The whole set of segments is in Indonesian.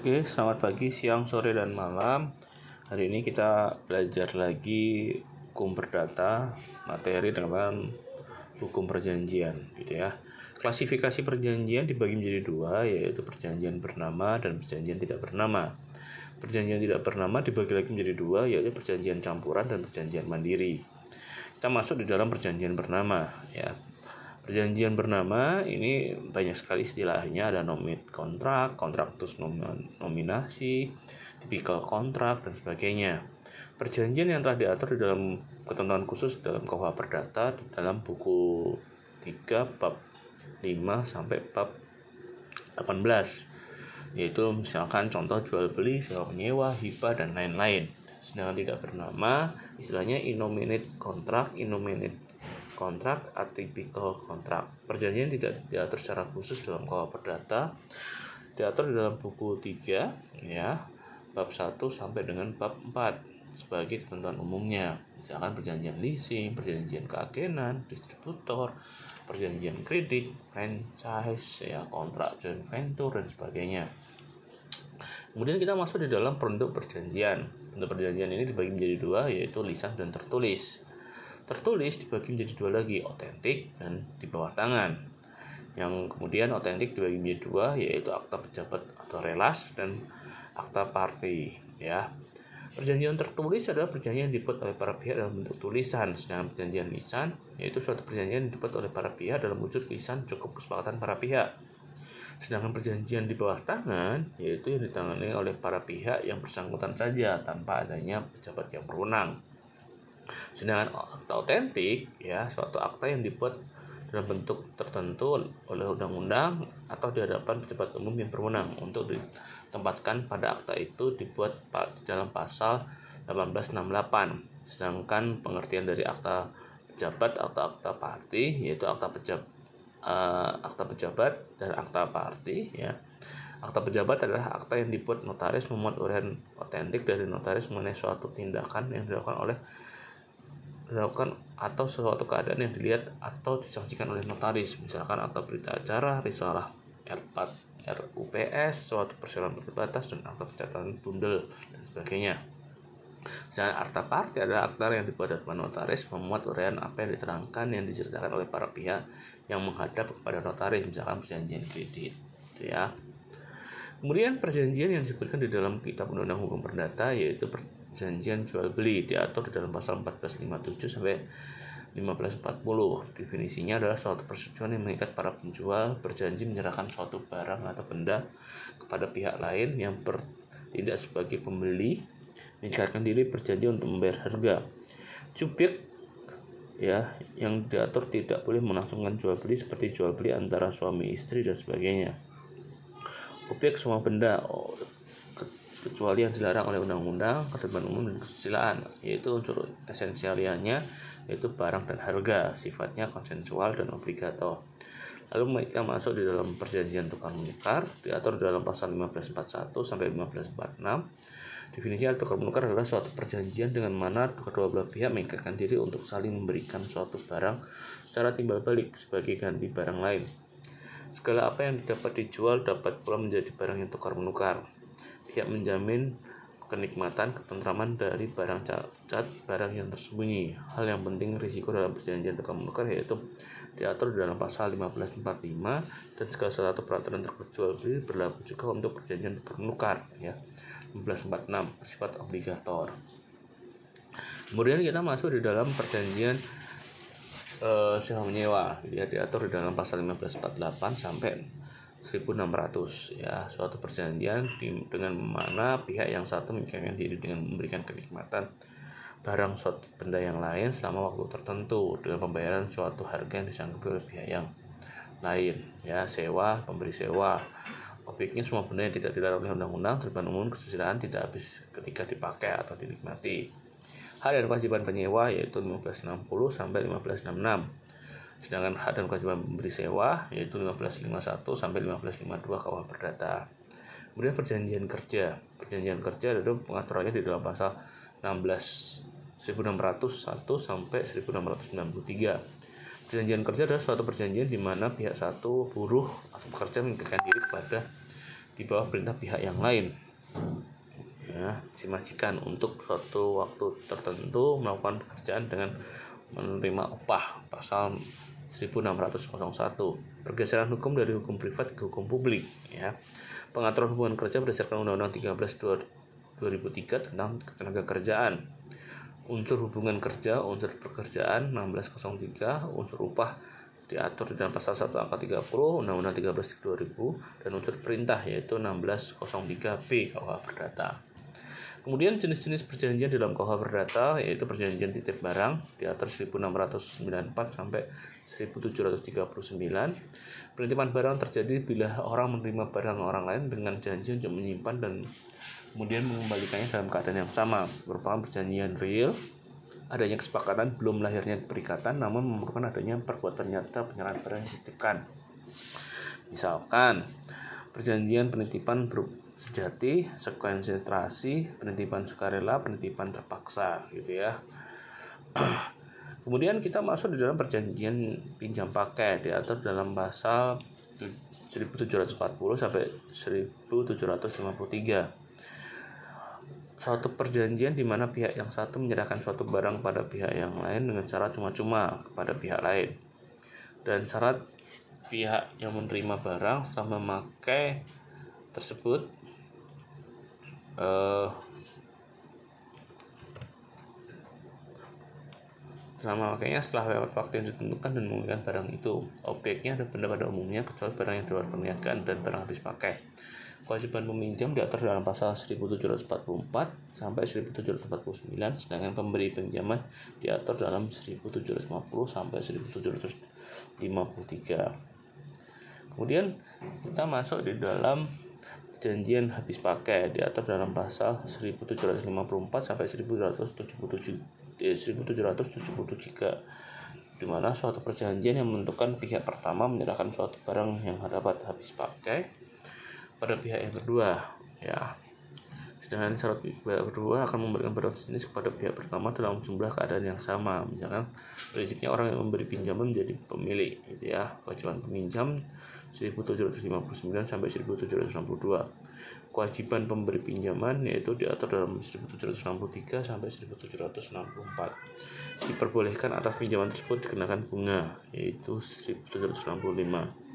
Oke, selamat pagi, siang, sore, dan malam. Hari ini kita belajar lagi hukum perdata, materi dengan hukum perjanjian, gitu ya. Klasifikasi perjanjian dibagi menjadi dua, yaitu perjanjian bernama dan perjanjian tidak bernama. Perjanjian tidak bernama dibagi lagi menjadi dua, yaitu perjanjian campuran dan perjanjian mandiri. Kita masuk di dalam perjanjian bernama, ya. Perjanjian bernama ini banyak sekali istilahnya ada nomit kontrak, kontraktus nominasi, tipikal kontrak dan sebagainya. Perjanjian yang telah diatur di dalam ketentuan khusus dalam KUH Perdata dalam buku 3 bab 5 sampai bab 18 yaitu misalkan contoh jual beli, sewa menyewa, hibah dan lain-lain. Sedangkan tidak bernama istilahnya inominate kontrak, inominate kontrak atypical kontrak. Perjanjian tidak diatur secara khusus dalam KUH Perdata, diatur di dalam buku 3 ya, bab 1 sampai dengan bab 4 sebagai ketentuan umumnya. Misalkan perjanjian leasing, perjanjian keagenan, distributor, perjanjian kredit, franchise, ya kontrak joint venture dan sebagainya. Kemudian kita masuk di dalam bentuk perjanjian. Bentuk perjanjian ini dibagi menjadi dua, yaitu lisan dan tertulis tertulis dibagi menjadi dua lagi, otentik dan di bawah tangan. Yang kemudian otentik dibagi menjadi dua, yaitu akta pejabat atau relas dan akta parti. Ya, Perjanjian tertulis adalah perjanjian yang dibuat oleh para pihak dalam bentuk tulisan, sedangkan perjanjian lisan yaitu suatu perjanjian yang dibuat oleh para pihak dalam wujud lisan cukup kesepakatan para pihak. Sedangkan perjanjian di bawah tangan yaitu yang ditangani oleh para pihak yang bersangkutan saja tanpa adanya pejabat yang berwenang. Sedangkan akta otentik ya suatu akta yang dibuat dalam bentuk tertentu oleh undang-undang atau di hadapan pejabat umum yang berwenang untuk ditempatkan pada akta itu dibuat dalam pasal 1868. Sedangkan pengertian dari akta pejabat atau akta parti yaitu akta pejabat uh, akta pejabat dan akta parti ya. Akta pejabat adalah akta yang dibuat notaris memuat uraian otentik dari notaris mengenai suatu tindakan yang dilakukan oleh dilakukan atau sesuatu keadaan yang dilihat atau disaksikan oleh notaris misalkan atau berita acara risalah R4 RUPS suatu persyaratan terbatas dan akta pencatatan bundel dan sebagainya Sedangkan akta parti adalah akta yang dibuat oleh notaris memuat uraian apa yang diterangkan yang diceritakan oleh para pihak yang menghadap kepada notaris misalkan perjanjian kredit gitu ya. Kemudian perjanjian yang disebutkan di dalam kitab undang-undang hukum perdata yaitu perjanjian jual beli diatur di dalam pasal 1457 sampai 1540. Definisinya adalah suatu persetujuan yang mengikat para penjual berjanji menyerahkan suatu barang atau benda kepada pihak lain yang bertindak sebagai pembeli mengikatkan diri berjanji untuk membayar harga. Cubit ya yang diatur tidak boleh melangsungkan jual beli seperti jual beli antara suami istri dan sebagainya. Objek semua benda kecuali yang dilarang oleh undang-undang ketentuan umum dan kesusilaan yaitu unsur esensialnya yaitu barang dan harga sifatnya konsensual dan obligator. Lalu mereka masuk di dalam perjanjian tukar menukar diatur dalam pasal 1541 sampai 1546 Definisinya tukar menukar adalah suatu perjanjian dengan mana kedua belah pihak mengikatkan diri untuk saling memberikan suatu barang secara timbal balik sebagai ganti barang lain. Segala apa yang dapat dijual dapat pula menjadi barang yang tukar menukar pihak menjamin kenikmatan ketentraman dari barang cacat barang yang tersembunyi. Hal yang penting risiko dalam perjanjian tukar menukar yaitu diatur dalam pasal 1545 dan segala satu peraturan terjual beli berlaku juga untuk perjanjian tukar menukar ya. 1546 bersifat obligator. Kemudian kita masuk di dalam perjanjian uh, sewa menyewa ya diatur di dalam pasal 1548 sampai 1600 ya suatu perjanjian di, dengan mana pihak yang satu menginginkan diri dengan memberikan kenikmatan barang suatu benda yang lain selama waktu tertentu dengan pembayaran suatu harga yang disanggupi oleh pihak yang lain. Ya sewa pemberi sewa. Objeknya semua benda yang tidak dilarang oleh undang-undang terbitan umum kesusilaan tidak habis ketika dipakai atau dinikmati. Hal dan kewajiban penyewa yaitu 1560 sampai 1566 Sedangkan hak dan kewajiban memberi sewa yaitu 1551 sampai 1552 KUH Perdata. Kemudian perjanjian kerja. Perjanjian kerja itu pengaturannya di dalam pasal 16 1601 sampai 1693. Perjanjian kerja adalah suatu perjanjian di mana pihak satu buruh atau pekerja mengikatkan diri kepada di bawah perintah pihak yang lain ya si untuk suatu waktu tertentu melakukan pekerjaan dengan menerima upah pasal 1601 pergeseran hukum dari hukum privat ke hukum publik ya. Pengaturan hubungan kerja berdasarkan Undang-Undang 13 2003 tentang ketenaga kerjaan. Unsur hubungan kerja unsur pekerjaan 1603 unsur upah diatur di dalam pasal 1 angka 30 Undang-Undang 13 2000 dan unsur perintah yaitu 1603B KUH Perdata. Kemudian jenis-jenis perjanjian dalam KUH Perdata yaitu perjanjian titip barang diatur 1694 sampai 1739. Penitipan barang terjadi bila orang menerima barang orang lain dengan janji untuk menyimpan dan kemudian mengembalikannya dalam keadaan yang sama merupakan perjanjian real adanya kesepakatan belum lahirnya perikatan namun memerlukan adanya perbuatan nyata penyerahan barang yang dititipkan. Misalkan perjanjian penitipan sejati, sekonsentrasi, penitipan sukarela, penitipan terpaksa gitu ya. Kemudian kita masuk di dalam perjanjian pinjam pakai diatur dalam pasal 1740 sampai 1753 suatu perjanjian di mana pihak yang satu menyerahkan suatu barang pada pihak yang lain dengan cara cuma-cuma kepada pihak lain. Dan syarat pihak yang menerima barang setelah memakai tersebut uh, selama makanya setelah lewat waktu yang ditentukan dan menggunakan barang itu objeknya ada benda pada umumnya kecuali barang yang di luar perniagaan dan barang habis pakai Kewajiban peminjam diatur dalam pasal 1744 sampai 1749, sedangkan pemberi pinjaman diatur dalam 1750 sampai 1753. Kemudian kita masuk di dalam perjanjian habis pakai diatur dalam pasal 1754 sampai 1777 eh, 1773 di mana suatu perjanjian yang menentukan pihak pertama menyerahkan suatu barang yang dapat habis pakai pada pihak yang kedua ya. Sedangkan syarat pihak kedua akan memberikan barang sejenis kepada pihak pertama dalam jumlah keadaan yang sama. Misalkan prinsipnya orang yang memberi pinjaman menjadi pemilik gitu ya. Kewajiban peminjam 1759 sampai 1762 kewajiban pemberi pinjaman yaitu diatur dalam 1763 sampai 1764 diperbolehkan atas pinjaman tersebut dikenakan bunga yaitu 1765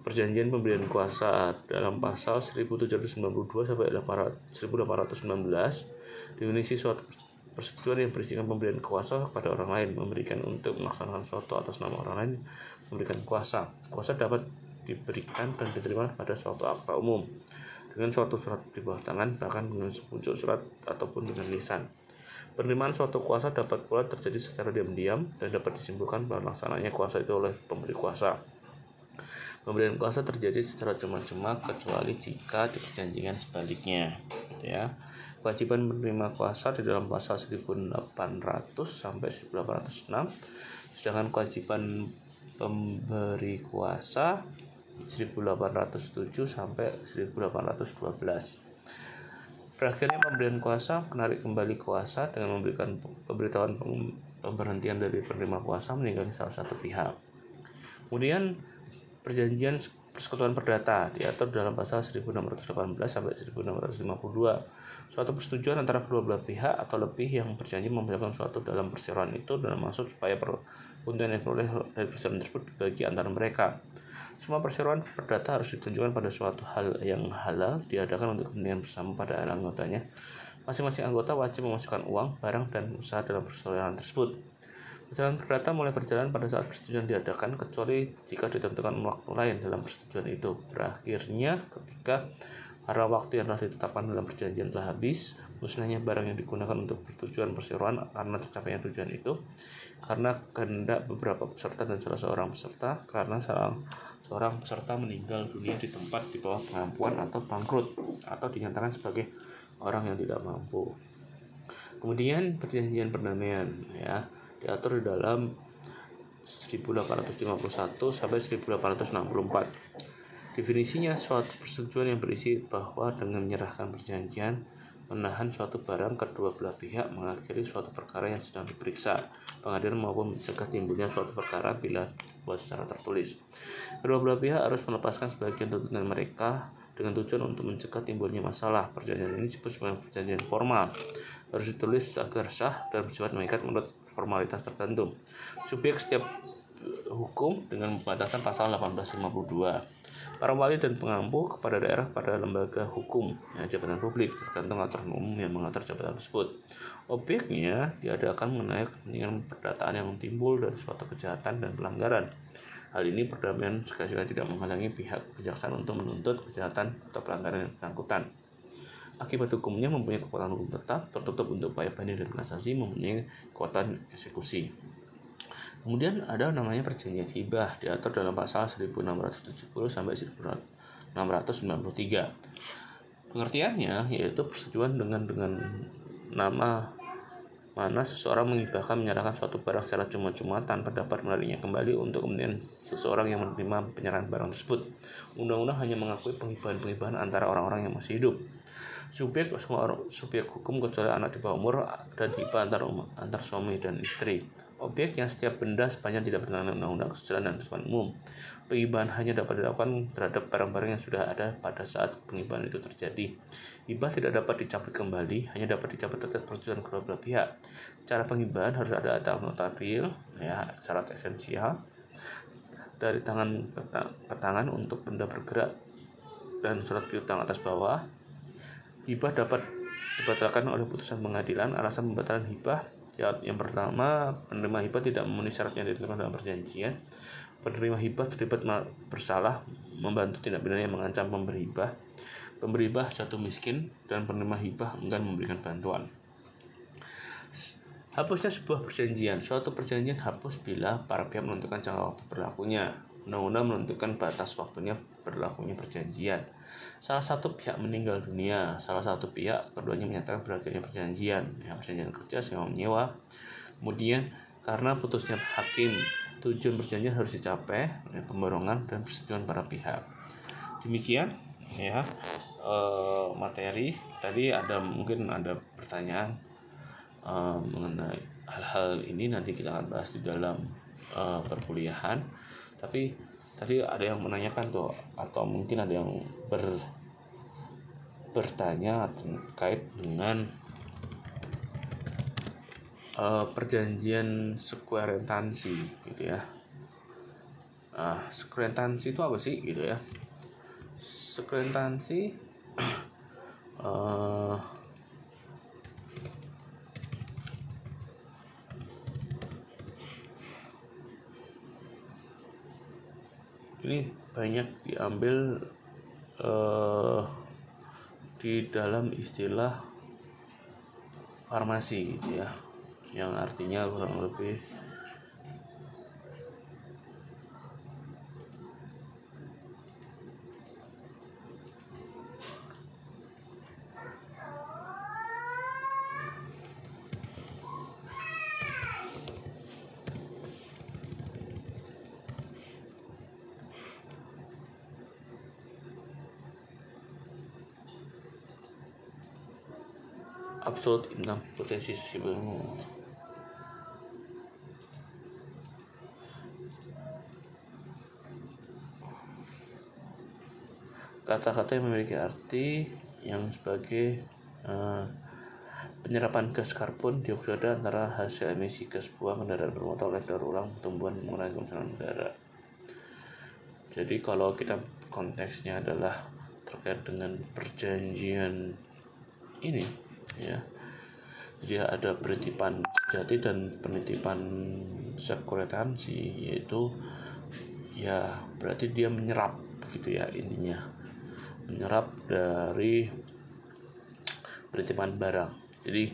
Perjanjian pemberian kuasa dalam pasal 1792 sampai 1819 definisi suatu persetujuan yang berisikan pemberian kuasa kepada orang lain memberikan untuk melaksanakan suatu atas nama orang lain memberikan kuasa. Kuasa dapat diberikan dan diterima pada suatu akta umum dengan suatu surat di bawah tangan bahkan dengan sepucuk surat ataupun dengan lisan Penerimaan suatu kuasa dapat pula terjadi secara diam-diam dan dapat disimpulkan bahwa laksananya kuasa itu oleh pemberi kuasa. Pemberian kuasa terjadi secara cuma-cuma kecuali jika diperjanjikan sebaliknya, gitu ya. Kewajiban menerima kuasa di dalam pasal 1800 sampai 1806, sedangkan kewajiban pemberi kuasa 1807 sampai 1812. Berakhirnya pemberian kuasa menarik kembali kuasa dengan memberikan pemberitahuan pemberhentian dari penerima kuasa meninggalkan salah satu pihak. Kemudian Perjanjian persekutuan perdata diatur dalam pasal 1618 sampai 1652. Suatu persetujuan antara kedua belah pihak atau lebih yang berjanji mempersiapkan suatu dalam perseroan itu dalam maksud supaya keuntungan yang peroleh dari perseroan tersebut dibagi antara mereka. Semua perseroan perdata harus ditunjukkan pada suatu hal yang halal diadakan untuk kepentingan bersama pada anggotanya. Masing-masing anggota wajib memasukkan uang, barang, dan usaha dalam perseroan tersebut. Perjalanan perdata mulai berjalan pada saat persetujuan diadakan kecuali jika ditentukan waktu lain dalam persetujuan itu. Berakhirnya ketika pada waktu yang telah ditetapkan dalam perjanjian telah habis, musnahnya barang yang digunakan untuk pertujuan perseroan karena tercapainya tujuan itu, karena kehendak beberapa peserta dan salah seorang peserta, karena salah seorang peserta meninggal dunia di tempat di bawah pengampuan atau bangkrut atau dinyatakan sebagai orang yang tidak mampu. Kemudian perjanjian perdamaian ya diatur di dalam 1851 sampai 1864. Definisinya suatu persetujuan yang berisi bahwa dengan menyerahkan perjanjian menahan suatu barang kedua belah pihak mengakhiri suatu perkara yang sedang diperiksa pengadilan maupun mencegah timbulnya suatu perkara bila buat secara tertulis. Kedua belah pihak harus melepaskan sebagian tuntutan mereka dengan tujuan untuk mencegah timbulnya masalah. Perjanjian ini disebut sebagai perjanjian formal. Harus ditulis agar sah dan bersifat mengikat menurut formalitas tertentu. Subjek setiap hukum dengan batasan pasal 1852 para wali dan pengampu kepada daerah pada lembaga hukum ya, jabatan publik tergantung aturan umum yang mengatur jabatan tersebut. Objeknya diadakan mengenai kepentingan perdataan yang timbul dari suatu kejahatan dan pelanggaran. Hal ini perdamaian sekali-sekali tidak menghalangi pihak kejaksaan untuk menuntut kejahatan atau pelanggaran yang bersangkutan. Akibat hukumnya mempunyai kekuatan hukum tetap, tertutup untuk upaya banding dan kasasi mempunyai kekuatan eksekusi. Kemudian ada namanya perjanjian hibah diatur dalam pasal 1670 sampai 1693. Pengertiannya yaitu persetujuan dengan dengan nama mana seseorang menghibahkan menyerahkan suatu barang secara cuma-cuma tanpa dapat menariknya kembali untuk kemudian seseorang yang menerima penyerahan barang tersebut. Undang-undang hanya mengakui penghibahan-penghibahan antara orang-orang yang masih hidup. Subjek semua subjek hukum kecuali anak di bawah umur dan hibah antar antar suami dan istri objek yang setiap benda sepanjang tidak bertentangan undang-undang kesusilaan dan ketertiban umum. Penghibahan hanya dapat dilakukan terhadap barang-barang yang sudah ada pada saat penghibahan itu terjadi. Hibah tidak dapat dicabut kembali, hanya dapat dicabut atas persetujuan kedua belah pihak. Cara penghibahan harus ada atau notaril, ya syarat esensial dari tangan ke tangan untuk benda bergerak dan surat piutang atas bawah. Hibah dapat dibatalkan oleh putusan pengadilan. Alasan pembatalan hibah Ya, yang pertama, penerima hibah tidak memenuhi syarat yang ditentukan dalam perjanjian. Penerima hibah terlibat bersalah membantu tindak pidana yang mengancam pemberi hibah. Pemberi hibah jatuh miskin dan penerima hibah enggan memberikan bantuan. Hapusnya sebuah perjanjian. Suatu perjanjian hapus bila para pihak menentukan jangka waktu berlakunya. Undang-undang menentukan batas waktunya berlakunya perjanjian salah satu pihak meninggal dunia, salah satu pihak keduanya menyatakan berakhirnya perjanjian, ya, perjanjian kerja sewa menyewa. Kemudian karena putusnya hakim, tujuan perjanjian harus dicapai, ya, pemborongan dan persetujuan para pihak. Demikian ya eh, materi tadi ada mungkin ada pertanyaan eh, mengenai hal-hal ini nanti kita akan bahas di dalam uh, perkuliahan tapi tadi ada yang menanyakan tuh atau mungkin ada yang ber bertanya terkait dengan uh, perjanjian sekuarentansi gitu ya. Nah, itu apa sih gitu ya? Sekuarentansi uh, ini banyak diambil uh, di dalam istilah farmasi gitu ya. Yang artinya kurang lebih absolute income hipotesis sebelum kata-kata yang memiliki arti yang sebagai uh, penyerapan gas karbon dioksida antara hasil emisi gas buang kendaraan bermotor oleh daur ulang tumbuhan mengurangi kemiskinan udara. Jadi kalau kita konteksnya adalah terkait dengan perjanjian ini ya. Jadi ada penitipan sejati dan penitipan sekuretansi yaitu ya berarti dia menyerap gitu ya intinya. Menyerap dari penitipan barang. Jadi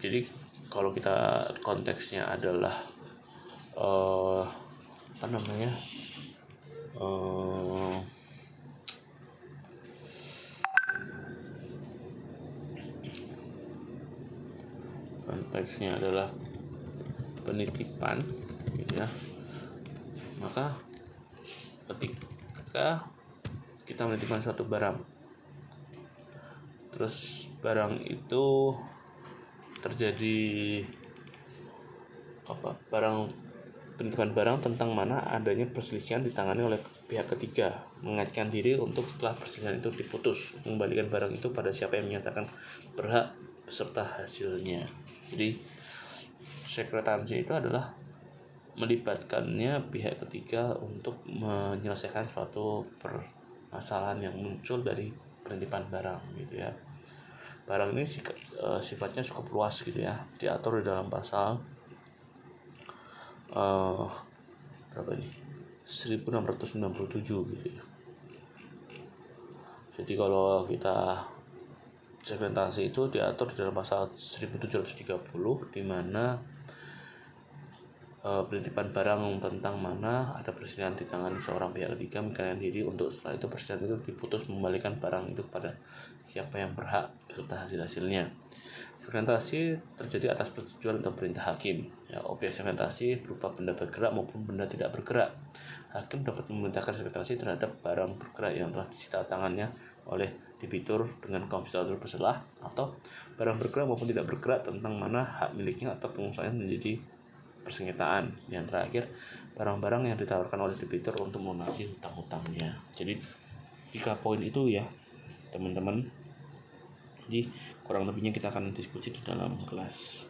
jadi kalau kita konteksnya adalah uh, apa namanya uh, konteksnya adalah penitipan gitu ya. Maka ketika kita menitipkan suatu barang terus barang itu terjadi apa barang penitipan barang tentang mana adanya perselisihan ditangani oleh pihak ketiga mengaitkan diri untuk setelah perselisihan itu diputus mengembalikan barang itu pada siapa yang menyatakan berhak beserta hasilnya jadi sekretansi itu adalah melibatkannya pihak ketiga untuk menyelesaikan suatu permasalahan yang muncul dari penitipan barang gitu ya. Barang ini eh, sifatnya cukup luas gitu ya. Diatur di dalam pasal uh, berapa ini? 1697 gitu ya. Jadi kalau kita segmentasi itu diatur di dalam pasal 1730 di mana uh, penitipan barang tentang mana ada persediaan di tangan seorang pihak ketiga menggantikan diri untuk setelah itu persediaan itu diputus mengembalikan barang itu kepada siapa yang berhak beserta hasil hasilnya segmentasi terjadi atas persetujuan atau perintah hakim. Ya objek segmentasi berupa benda bergerak maupun benda tidak bergerak. Hakim dapat memerintahkan segmentasi terhadap barang bergerak yang telah disita tangannya oleh debitur dengan kompensator berselah atau barang bergerak maupun tidak bergerak tentang mana hak miliknya atau pengusahaan menjadi persengketaan. Yang terakhir, barang-barang yang ditawarkan oleh debitur untuk melunasi hutang-hutangnya. Jadi tiga poin itu ya, teman-teman. Jadi kurang lebihnya kita akan diskusi di dalam kelas